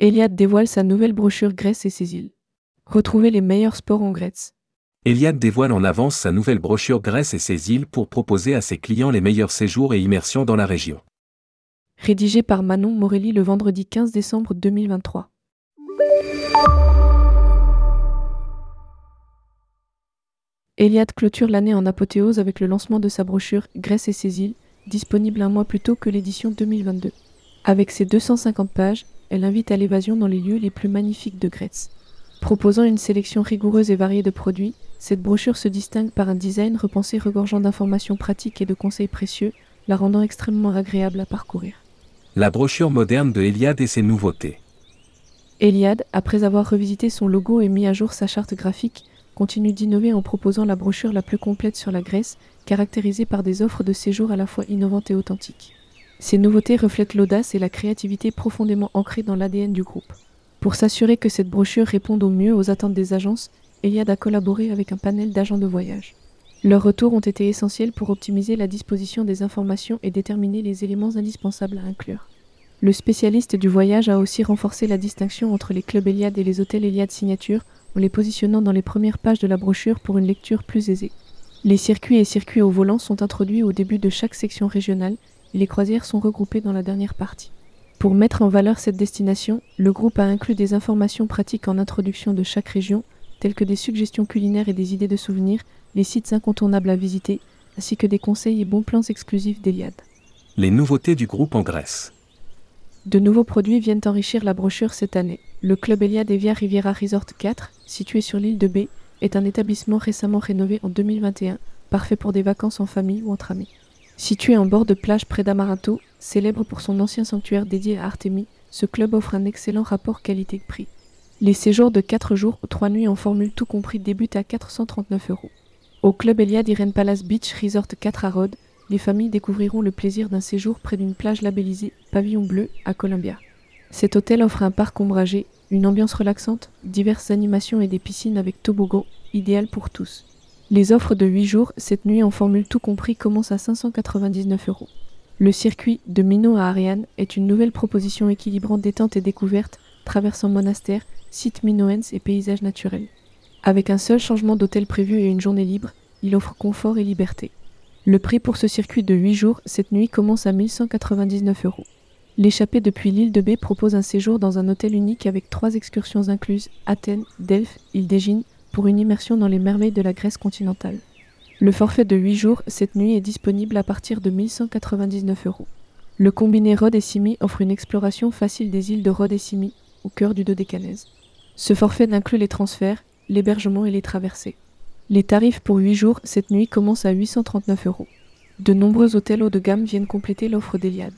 Eliade dévoile sa nouvelle brochure Grèce et ses îles. Retrouvez les meilleurs sports en Grèce. Eliade dévoile en avance sa nouvelle brochure Grèce et ses îles pour proposer à ses clients les meilleurs séjours et immersions dans la région. Rédigé par Manon Morelli le vendredi 15 décembre 2023. Eliade clôture l'année en apothéose avec le lancement de sa brochure Grèce et ses îles, disponible un mois plus tôt que l'édition 2022. Avec ses 250 pages, elle invite à l'évasion dans les lieux les plus magnifiques de Grèce. Proposant une sélection rigoureuse et variée de produits, cette brochure se distingue par un design repensé regorgeant d'informations pratiques et de conseils précieux, la rendant extrêmement agréable à parcourir. La brochure moderne de Eliade et ses nouveautés. Eliade, après avoir revisité son logo et mis à jour sa charte graphique, continue d'innover en proposant la brochure la plus complète sur la Grèce, caractérisée par des offres de séjour à la fois innovantes et authentiques. Ces nouveautés reflètent l'audace et la créativité profondément ancrées dans l'ADN du groupe. Pour s'assurer que cette brochure réponde au mieux aux attentes des agences, Eliade a collaboré avec un panel d'agents de voyage. Leurs retours ont été essentiels pour optimiser la disposition des informations et déterminer les éléments indispensables à inclure. Le spécialiste du voyage a aussi renforcé la distinction entre les clubs Eliade et les hôtels Eliade Signature en les positionnant dans les premières pages de la brochure pour une lecture plus aisée. Les circuits et circuits au volant sont introduits au début de chaque section régionale les croisières sont regroupées dans la dernière partie. Pour mettre en valeur cette destination, le groupe a inclus des informations pratiques en introduction de chaque région, telles que des suggestions culinaires et des idées de souvenirs, les sites incontournables à visiter, ainsi que des conseils et bons plans exclusifs d'Eliade. Les nouveautés du groupe en Grèce. De nouveaux produits viennent enrichir la brochure cette année. Le club Eliade Via Riviera Resort 4, situé sur l'île de B, est un établissement récemment rénové en 2021, parfait pour des vacances en famille ou entre amis. Situé en bord de plage près d'Amaranto, célèbre pour son ancien sanctuaire dédié à Artémis, ce club offre un excellent rapport qualité-prix. Les séjours de 4 jours ou 3 nuits en formule tout compris débutent à 439 euros. Au club Eliade Irene Palace Beach Resort 4 à Rhodes, les familles découvriront le plaisir d'un séjour près d'une plage labellisée Pavillon Bleu à Columbia. Cet hôtel offre un parc ombragé, une ambiance relaxante, diverses animations et des piscines avec toboggan, idéal pour tous. Les offres de 8 jours, cette nuit en formule tout compris, commencent à 599 euros. Le circuit de Mino à Ariane est une nouvelle proposition équilibrant détente et découverte, traversant monastères, sites minoens et paysages naturels. Avec un seul changement d'hôtel prévu et une journée libre, il offre confort et liberté. Le prix pour ce circuit de 8 jours cette nuit commence à 1199 euros. L'échappée depuis l'île de B propose un séjour dans un hôtel unique avec trois excursions incluses Athènes, Delphes, île d'Égine, pour une immersion dans les merveilles de la Grèce continentale. Le forfait de 8 jours cette nuit est disponible à partir de 1199 euros. Le combiné Rhodes et Simi offre une exploration facile des îles de Rhodes et Simi, au cœur du Dodécanèse. Ce forfait inclut les transferts, l'hébergement et les traversées. Les tarifs pour 8 jours cette nuit commencent à 839 euros. De nombreux hôtels haut de gamme viennent compléter l'offre d'Eliade.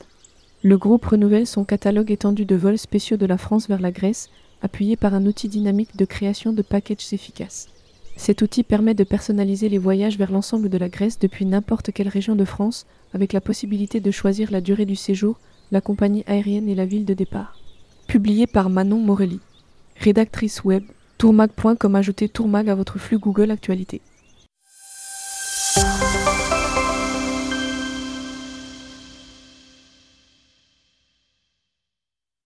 Le groupe renouvelle son catalogue étendu de vols spéciaux de la France vers la Grèce appuyé par un outil dynamique de création de packages efficaces. Cet outil permet de personnaliser les voyages vers l'ensemble de la Grèce depuis n'importe quelle région de France, avec la possibilité de choisir la durée du séjour, la compagnie aérienne et la ville de départ. Publié par Manon Morelli. Rédactrice web, tourmag.com ajoutez tourmag à votre flux Google Actualité.